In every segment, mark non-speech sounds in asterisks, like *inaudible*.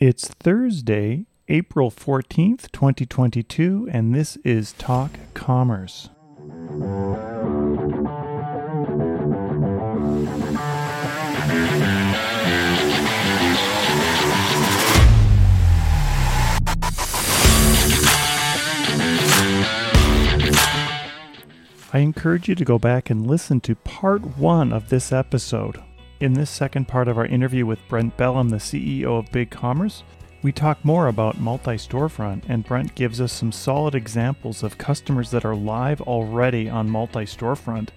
It's Thursday, April 14th, 2022, and this is Talk Commerce. I encourage you to go back and listen to part one of this episode. In this second part of our interview with Brent Bellm, the CEO of Big Commerce, we talk more about multi storefront, and Brent gives us some solid examples of customers that are live already on multi storefront,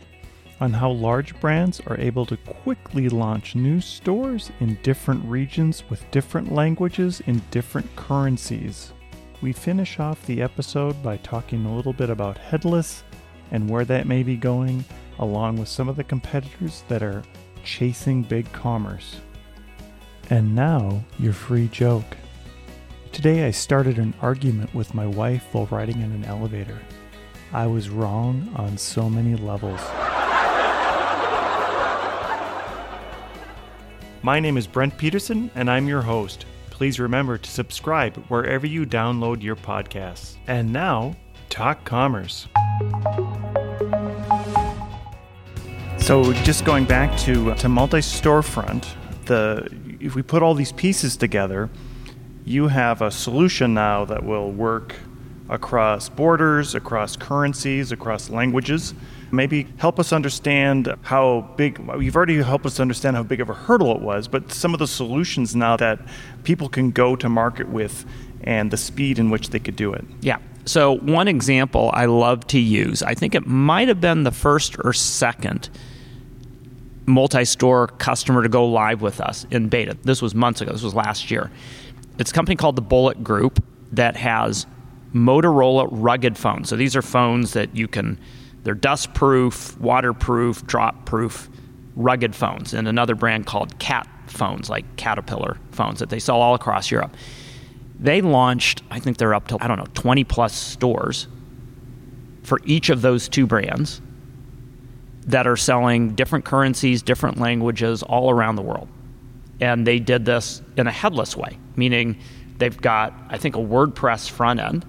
on how large brands are able to quickly launch new stores in different regions with different languages in different currencies. We finish off the episode by talking a little bit about headless and where that may be going, along with some of the competitors that are chasing big commerce. And now, your free joke. Today I started an argument with my wife while riding in an elevator. I was wrong on so many levels. My name is Brent Peterson, and I'm your host. Please remember to subscribe wherever you download your podcasts. And now, Talk Commerce. So, just going back to to multi storefront, the if we put all these pieces together, you have a solution now that will work across borders, across currencies, across languages. Maybe help us understand how big, you've already helped us understand how big of a hurdle it was, but some of the solutions now that people can go to market with and the speed in which they could do it. Yeah. So, one example I love to use, I think it might have been the first or second multi store customer to go live with us in beta. This was months ago, this was last year. It's a company called the Bullitt Group that has Motorola rugged phones. So these are phones that you can, they're dust proof, waterproof, drop proof, rugged phones. And another brand called Cat phones, like Caterpillar phones that they sell all across Europe. They launched, I think they're up to, I don't know, 20 plus stores for each of those two brands that are selling different currencies, different languages all around the world. And they did this in a headless way, meaning they've got, I think, a WordPress front end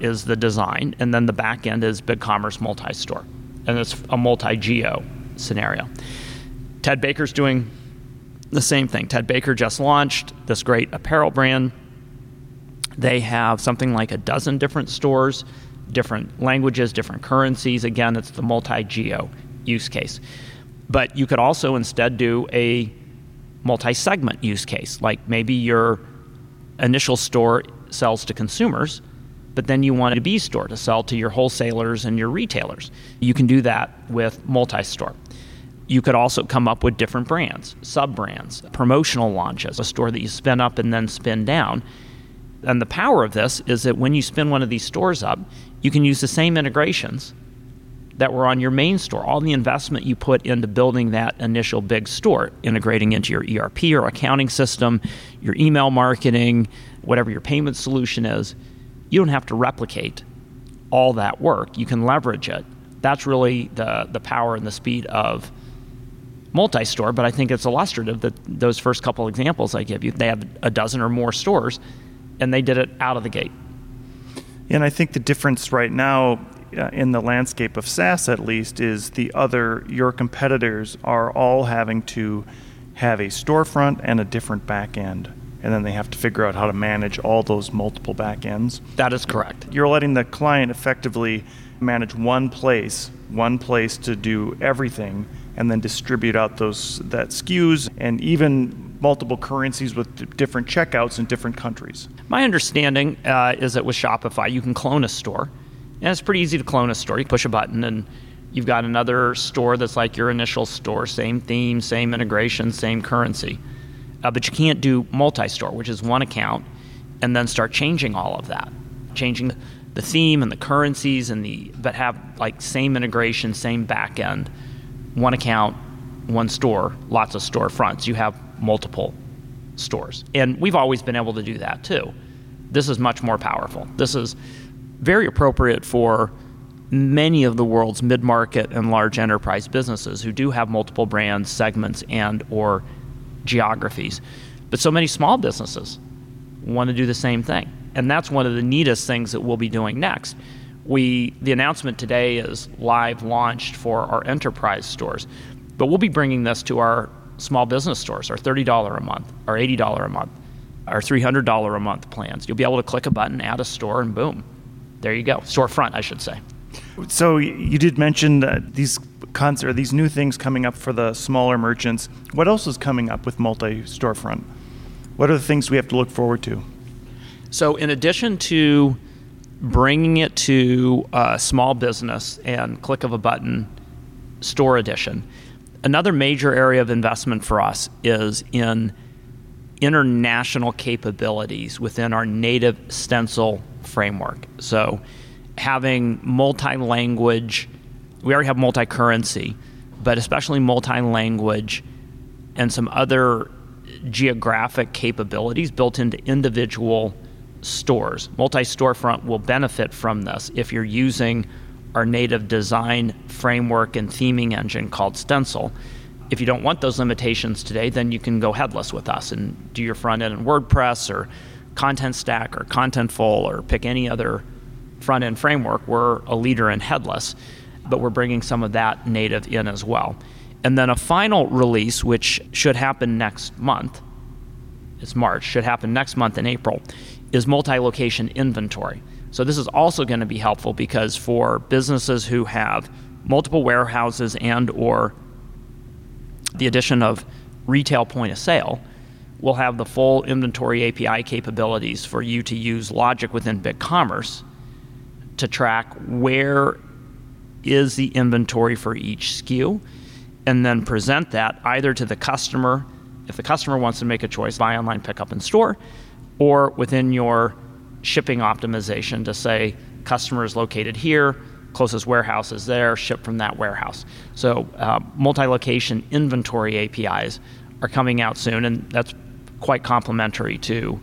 is the design, and then the back end is BigCommerce multi store. And it's a multi geo scenario. Ted Baker's doing the same thing. Ted Baker just launched this great apparel brand. They have something like a dozen different stores, different languages, different currencies. Again, it's the multi geo use case. But you could also instead do a multi segment use case, like maybe your initial store sells to consumers, but then you want a B store to sell to your wholesalers and your retailers. You can do that with multi store. You could also come up with different brands, sub brands, promotional launches, a store that you spin up and then spin down. And the power of this is that when you spin one of these stores up, you can use the same integrations that were on your main store, all the investment you put into building that initial big store, integrating into your ERP or accounting system, your email marketing, whatever your payment solution is, you don't have to replicate all that work. You can leverage it. That's really the, the power and the speed of multi store, but I think it's illustrative that those first couple examples I give you, they have a dozen or more stores and they did it out of the gate. And I think the difference right now in the landscape of SaaS at least is the other your competitors are all having to have a storefront and a different back end and then they have to figure out how to manage all those multiple back ends. That is correct. You're letting the client effectively manage one place, one place to do everything and then distribute out those that SKUs and even multiple currencies with different checkouts in different countries. My understanding uh, is that with Shopify, you can clone a store and it's pretty easy to clone a store. You push a button and you've got another store that's like your initial store, same theme, same integration, same currency. Uh, but you can't do multi store, which is one account, and then start changing all of that, changing the theme and the currencies and the but have like same integration, same back end, one account, one store, lots of storefronts. You have multiple stores, and we've always been able to do that too. This is much more powerful. This is very appropriate for many of the world's mid-market and large enterprise businesses who do have multiple brands, segments, and or geographies. But so many small businesses want to do the same thing. And that's one of the neatest things that we'll be doing next. We the announcement today is live launched for our enterprise stores, but we'll be bringing this to our small business stores, our $30 a month, our $80 a month, our $300 a month plans. You'll be able to click a button, add a store, and boom, there you go. Storefront, I should say. So you did mention that these concert, these new things coming up for the smaller merchants. What else is coming up with multi storefront? What are the things we have to look forward to? So, in addition to bringing it to a small business and click of a button store edition, another major area of investment for us is in international capabilities within our native stencil framework. So, having multi language, we already have multi currency, but especially multi language and some other geographic capabilities built into individual stores. Multi storefront will benefit from this if you're using our native design framework and theming engine called Stencil. If you don't want those limitations today, then you can go headless with us and do your front end in WordPress or Content Stack or Contentful or pick any other front end framework. We're a leader in headless, but we're bringing some of that native in as well. And then a final release, which should happen next month, it's March, should happen next month in April, is multi-location inventory. So this is also going to be helpful because for businesses who have multiple warehouses and or the addition of retail point of sale, we'll have the full inventory API capabilities for you to use logic within BigCommerce to track where is the inventory for each SKU and then present that either to the customer if the customer wants to make a choice buy online pick up in store or within your shipping optimization to say customer is located here, closest warehouse is there, ship from that warehouse. So uh, multi-location inventory APIs are coming out soon, and that's quite complementary to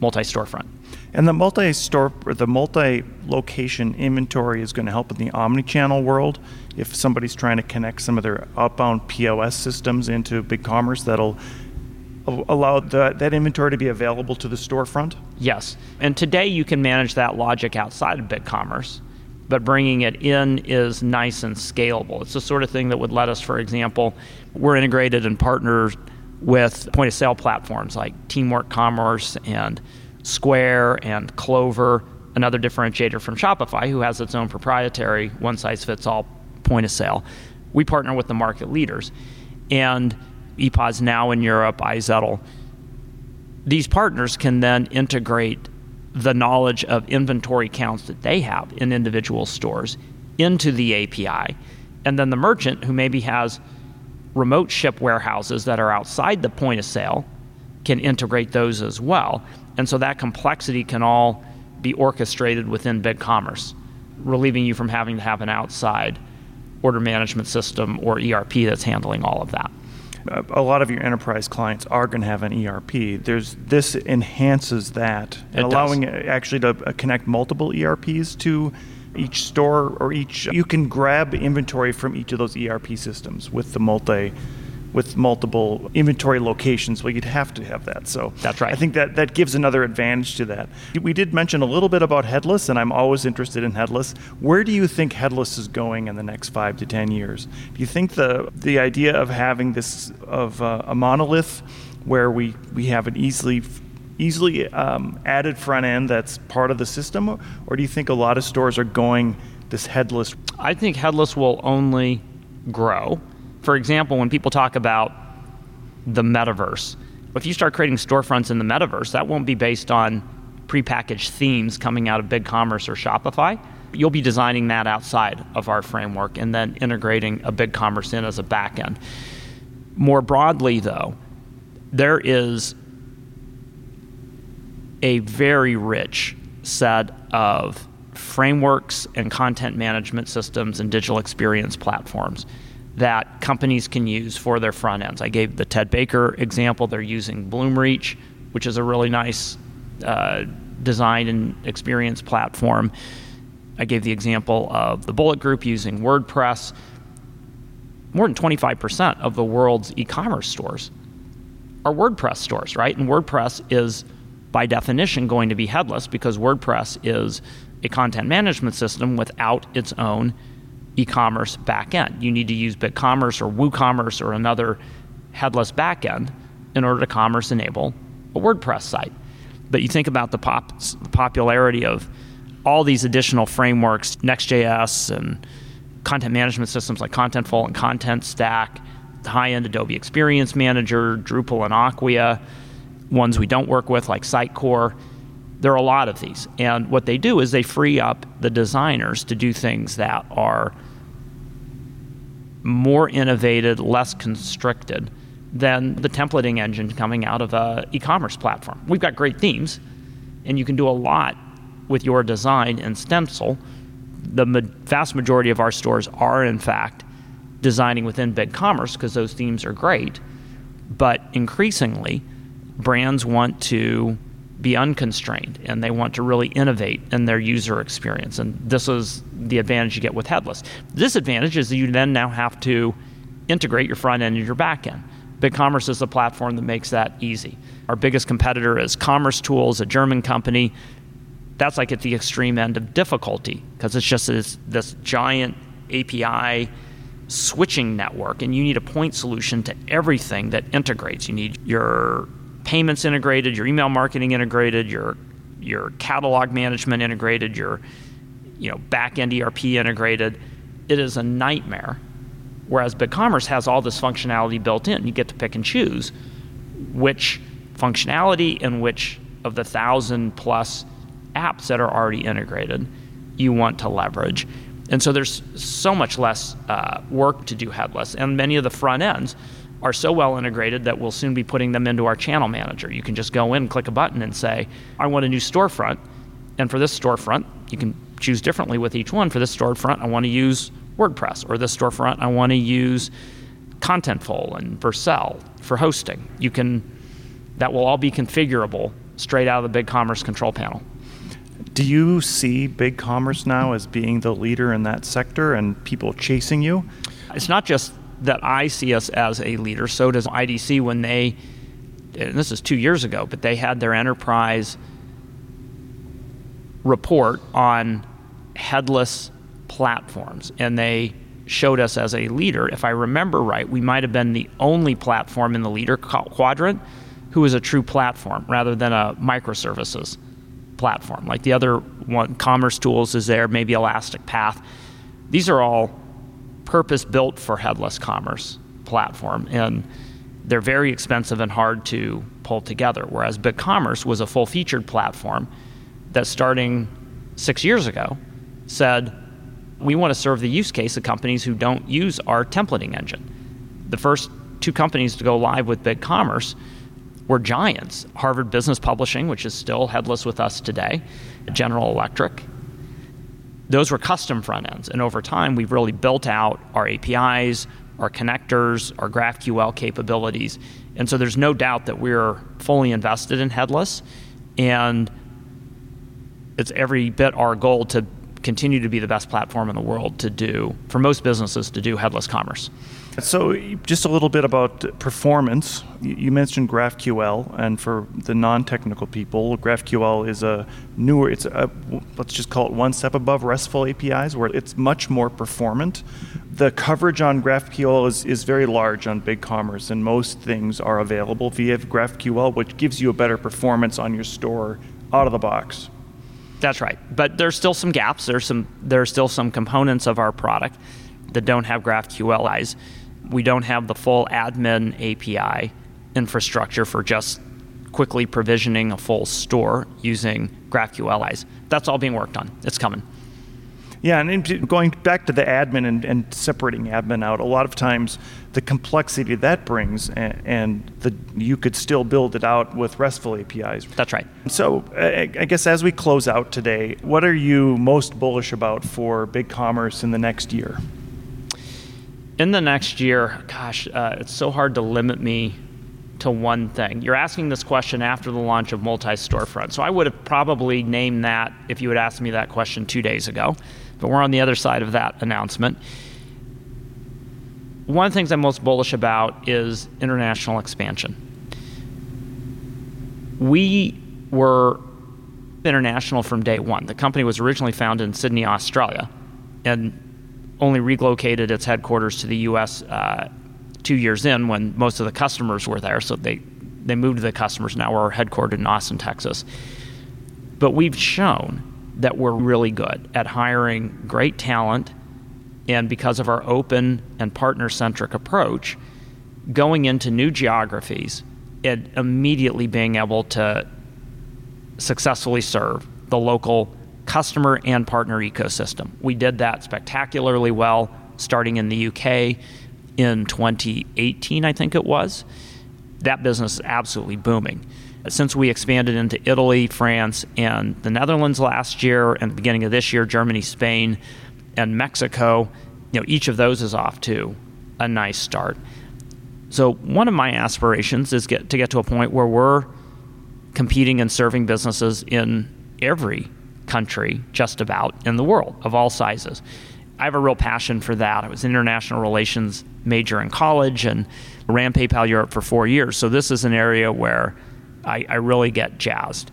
multi-storefront. And the multi-store, the multi-location inventory is going to help in the omni-channel world. If somebody's trying to connect some of their outbound POS systems into BigCommerce, that'll allow the, that inventory to be available to the storefront? Yes. And today you can manage that logic outside of BigCommerce, but bringing it in is nice and scalable. It's the sort of thing that would let us, for example, we're integrated and partners with point of sale platforms like Teamwork Commerce and Square and Clover, another differentiator from Shopify, who has its own proprietary one size fits all point of sale. We partner with the market leaders. And EPOS now in Europe, iZettle. These partners can then integrate the knowledge of inventory counts that they have in individual stores into the API. And then the merchant who maybe has remote ship warehouses that are outside the point of sale can integrate those as well. And so that complexity can all be orchestrated within BigCommerce, relieving you from having to have an outside order management system or ERP that's handling all of that a lot of your enterprise clients are going to have an ERP. There's this enhances that, it allowing does. actually to connect multiple ERPs to each store or each. You can grab inventory from each of those ERP systems with the multi with multiple inventory locations, well, you'd have to have that. So that's right. I think that that gives another advantage to that. We did mention a little bit about headless, and I'm always interested in headless. Where do you think headless is going in the next five to ten years? Do you think the the idea of having this of uh, a monolith, where we we have an easily easily um, added front end that's part of the system, or do you think a lot of stores are going this headless? I think headless will only grow for example, when people talk about the metaverse, if you start creating storefronts in the metaverse, that won't be based on prepackaged themes coming out of BigCommerce or Shopify. You'll be designing that outside of our framework and then integrating a BigCommerce in as a backend. More broadly, though, there is a very rich set of frameworks and content management systems and digital experience platforms that companies can use for their front ends. I gave the Ted Baker example. They're using Bloomreach, which is a really nice uh, design and experience platform. I gave the example of the Bullitt Group using WordPress. More than 25% of the world's e commerce stores are WordPress stores, right? And WordPress is by definition going to be headless because WordPress is a content management system without its own e-commerce backend. You need to use BigCommerce or WooCommerce or another headless backend in order to commerce enable a WordPress site. But you think about the pop, popularity of all these additional frameworks, Next.js and content management systems like Contentful and Content Stack, the high-end Adobe Experience Manager, Drupal and Acquia, ones we don't work with like Sitecore. There are a lot of these. And what they do is they free up the designers to do things that are more innovative, less constricted than the templating engine coming out of a e-commerce platform. We've got great themes, and you can do a lot with your design and stencil. The ma- vast majority of our stores are, in fact, designing within BigCommerce because those themes are great. But increasingly, brands want to be unconstrained and they want to really innovate in their user experience. And this is the advantage you get with headless. The disadvantage is that you then now have to integrate your front end and your back end. BigCommerce is a platform that makes that easy. Our biggest competitor is Commerce Tools, a German company. That's like at the extreme end of difficulty because it's just this, this giant API switching network, and you need a point solution to everything that integrates. You need your payments integrated, your email marketing integrated, your your catalog management integrated, your you know back end ERP integrated. It is a nightmare Whereas BigCommerce has all this functionality built in. You get to pick and choose which functionality and which of the thousand plus apps that are already integrated you want to leverage. And so there's so much less uh, work to do headless. And many of the front ends are so well integrated that we'll soon be putting them into our channel manager. You can just go in, click a button, and say, I want a new storefront. And for this storefront, you can choose differently with each one. For this storefront, I want to use WordPress or this storefront I want to use Contentful and Vercel for hosting. You can that will all be configurable straight out of the BigCommerce control panel. Do you see BigCommerce now as being the leader in that sector and people chasing you? It's not just that I see us as a leader, so does IDC when they and this is 2 years ago, but they had their enterprise report on headless platforms, and they showed us as a leader. If I remember right, we might have been the only platform in the leader quadrant who is a true platform rather than a microservices platform. Like the other one, Commerce Tools is there, maybe Elastic Path. These are all purpose built for headless commerce platform, and they're very expensive and hard to pull together. Whereas BigCommerce was a full featured platform that starting six years ago said, we want to serve the use case of companies who don't use our templating engine. The first two companies to go live with BigCommerce were giants Harvard Business Publishing, which is still headless with us today, General Electric. Those were custom front ends. And over time, we've really built out our APIs, our connectors, our GraphQL capabilities. And so there's no doubt that we're fully invested in headless. And it's every bit our goal to continue to be the best platform in the world to do, for most businesses, to do headless commerce. So, just a little bit about performance. You mentioned GraphQL, and for the non-technical people, GraphQL is a newer. It's a let's just call it one step above RESTful APIs, where it's much more performant. The coverage on GraphQL is, is very large on BigCommerce, and most things are available via GraphQL, which gives you a better performance on your store out of the box. That's right. But there's still some gaps. There's some there's still some components of our product that don't have GraphQL eyes. We don't have the full admin API infrastructure for just quickly provisioning a full store using GraphQL. That's all being worked on. It's coming. Yeah, and going back to the admin and, and, separating admin out, a lot of times the complexity that brings, and, and the, you could still build it out with RESTful APIs. That's right. So, I, I guess as we close out today, what are you most bullish about for BigCommerce in the next year? In the next year, gosh, uh, it's so hard to limit me to one thing. You're asking this question after the launch of multi storefront. So I would have probably named that if you had asked me that question two days ago but we're on the other side of that announcement. One of the things I'm most bullish about is international expansion. We were international from day one. The company was originally founded in Sydney, Australia, and only relocated its headquarters to the U.S. Uh, two years in when most of the customers were there. So they they moved the customers. Now we're headquartered in Austin, Texas. But we've shown that we're really good at hiring great talent, and because of our open and partner centric approach, going into new geographies and immediately being able to successfully serve the local customer and partner ecosystem. We did that spectacularly well starting in the UK in 2018, I think it was. That business is absolutely booming. Since we expanded into Italy, France, and the Netherlands last year, and the beginning of this year, Germany, Spain, and Mexico, you know, each of those is off to a nice start. So one of my aspirations is get to get to a point where we're competing and serving businesses in every country, just about in the world of all sizes. I have a real passion for that. I was an international relations major in college and ran PayPal Europe for four years. So this is an area where I, I really get jazzed.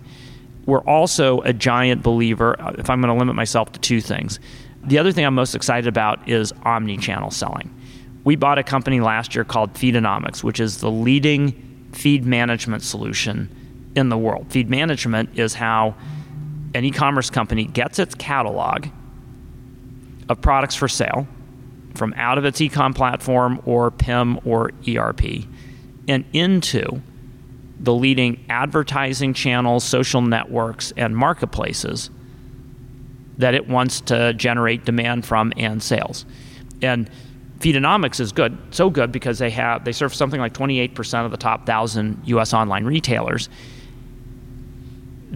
We're also a giant believer, uh, if I'm going to limit myself to two things. The other thing I'm most excited about is omni channel selling. We bought a company last year called Feedonomics, which is the leading feed management solution in the world. Feed management is how an e commerce company gets its catalog of products for sale from out of its e-com platform or PIM or ERP and into the leading advertising channels, social networks, and marketplaces that it wants to generate demand from and sales. And Feedonomics is good, so good because they have they serve something like 28% of the top 1000 US online retailers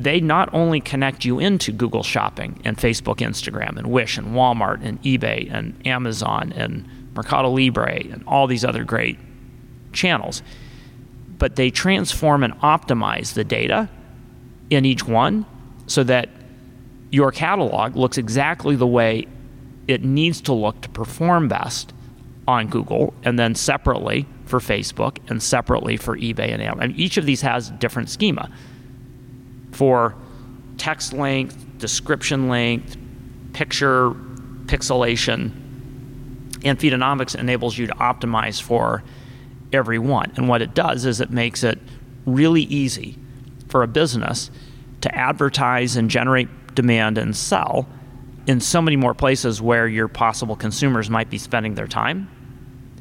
they not only connect you into Google Shopping and Facebook, Instagram, and Wish, and Walmart, and eBay, and Amazon, and Mercado Libre, and all these other great channels, but they transform and optimize the data in each one so that your catalog looks exactly the way it needs to look to perform best on Google, and then separately for Facebook, and separately for eBay and Amazon. And each of these has different schema for text length, description length, picture pixelation. And Feedonomics enables you to optimize for every one. And what it does is it makes it really easy for a business to advertise and generate demand and sell in so many more places where your possible consumers might be spending their time.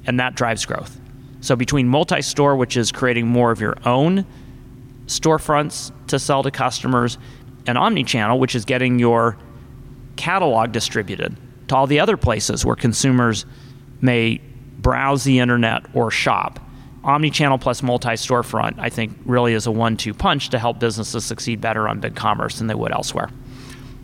And that drives growth. So between multi store, which is creating more of your own storefronts to sell to customers, and omnichannel, which is getting your catalog distributed to all the other places where consumers may browse the internet or shop. Omnichannel plus multi storefront, I think, really is a one two punch to help businesses succeed better on BigCommerce than they would elsewhere.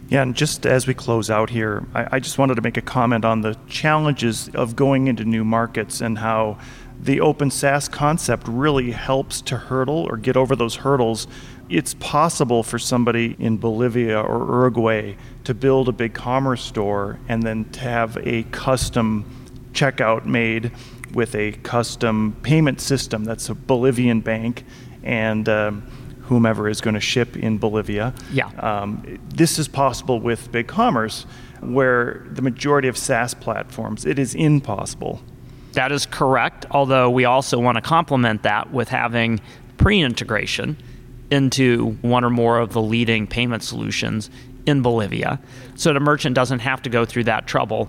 Yeah, and just as we close out here, I, I just wanted to make a comment on the challenges of going into new markets and how the open SaaS concept really helps to hurdle or get over those hurdles. It's possible for somebody in Bolivia or Uruguay to build a big commerce store and then to have a custom checkout made with a custom payment system that's a Bolivian bank and um, whomever is going to ship in Bolivia. Yeah. Um, this is possible with big commerce, where the majority of SaaS platforms, it is impossible that is correct, although we also want to complement that with having pre integration into one or more of the leading payment solutions in Bolivia so the merchant doesn't have to go through that trouble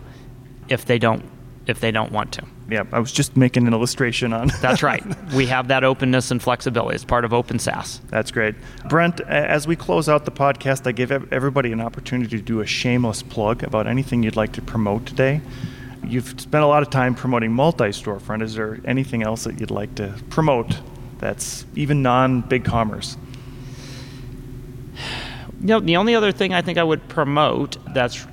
if they don't if they don't want to. Yeah, I was just making an illustration on. *laughs* That's right. We have that openness and flexibility. It's part of Open SaaS. That's great. Brent, as we close out the podcast, I give everybody an opportunity to do a shameless plug about anything you'd like to promote today you've spent a lot of time promoting multi-storefront. Is there anything else that you'd like to promote that's even non-BigCommerce? You know, the only other thing I think I would promote that's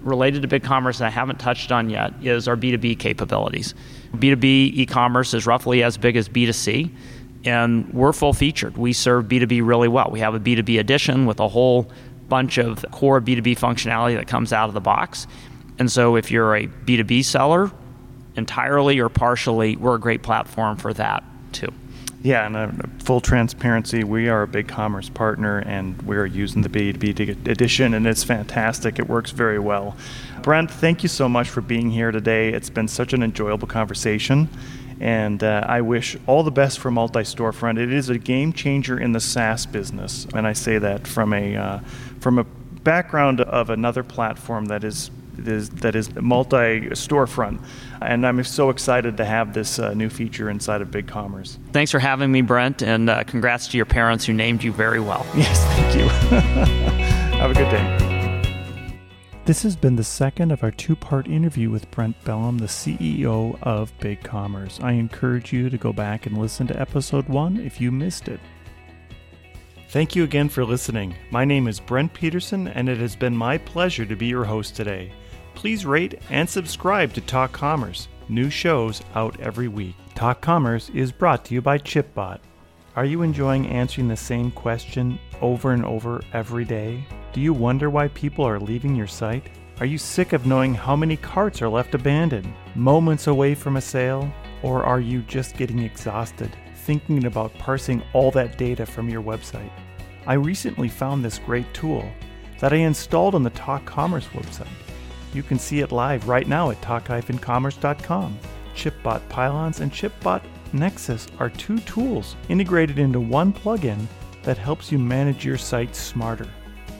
related to BigCommerce that I haven't touched on yet is our B2B capabilities. B2B e-commerce is roughly as big as B2C, and we're full featured. We serve B2B really well. We have a B2B edition with a whole bunch of core B2B functionality that comes out of the box. And so if you're a B2B seller, entirely or partially, we're a great platform for that too. Yeah, and uh, full transparency, we are a big commerce partner and we're using the B2B edition and it's fantastic. It works very well. Brent, thank you so much for being here today. It's been such an enjoyable conversation and uh, I wish all the best for multi storefront. It is a game changer in the SaaS business, and I say that from a uh, from a background of another platform that is is, that is multi storefront. And I'm so excited to have this uh, new feature inside of BigCommerce. Thanks for having me, Brent, and uh, congrats to your parents who named you very well. *laughs* Yes, thank you. *laughs* have a good day. This has been the second of our two part interview with Brent Bellm, the CEO of BigCommerce. I encourage you to go back and listen to episode one if you missed it. Thank you again for listening. My name is Brent Peterson, and it has been my pleasure to be your host today. Please rate and subscribe to Talk Commerce. New shows out every week. Talk Commerce is brought to you by ChipBot. Are you enjoying answering the same question over and over every day? Do you wonder why people are leaving your site? Are you sick of knowing how many carts are left abandoned, moments away from a sale? Or are you just getting exhausted thinking about parsing all that data from your website? I recently found this great tool that I installed on the Talk Commerce website. You can see it live right now at talk-commerce.com. ChipBot Pylons and ChipBot Nexus are two tools integrated into one plugin that helps you manage your site smarter.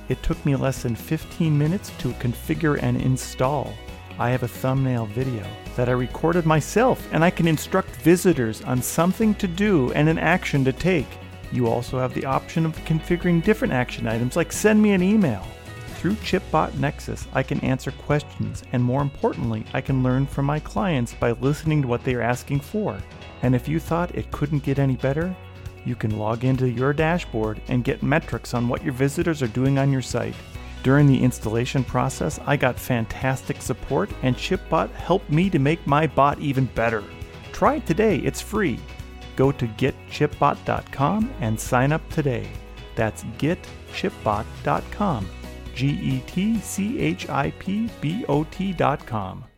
It took me less than 15 minutes to configure and install. I have a thumbnail video that I recorded myself, and I can instruct visitors on something to do and an action to take. You also have the option of configuring different action items like send me an email. Through ChipBot Nexus, I can answer questions, and more importantly, I can learn from my clients by listening to what they are asking for. And if you thought it couldn't get any better, you can log into your dashboard and get metrics on what your visitors are doing on your site. During the installation process, I got fantastic support, and ChipBot helped me to make my bot even better. Try it today, it's free. Go to getchipbot.com and sign up today. That's getchipbot.com. G E T C H I P B O T.com.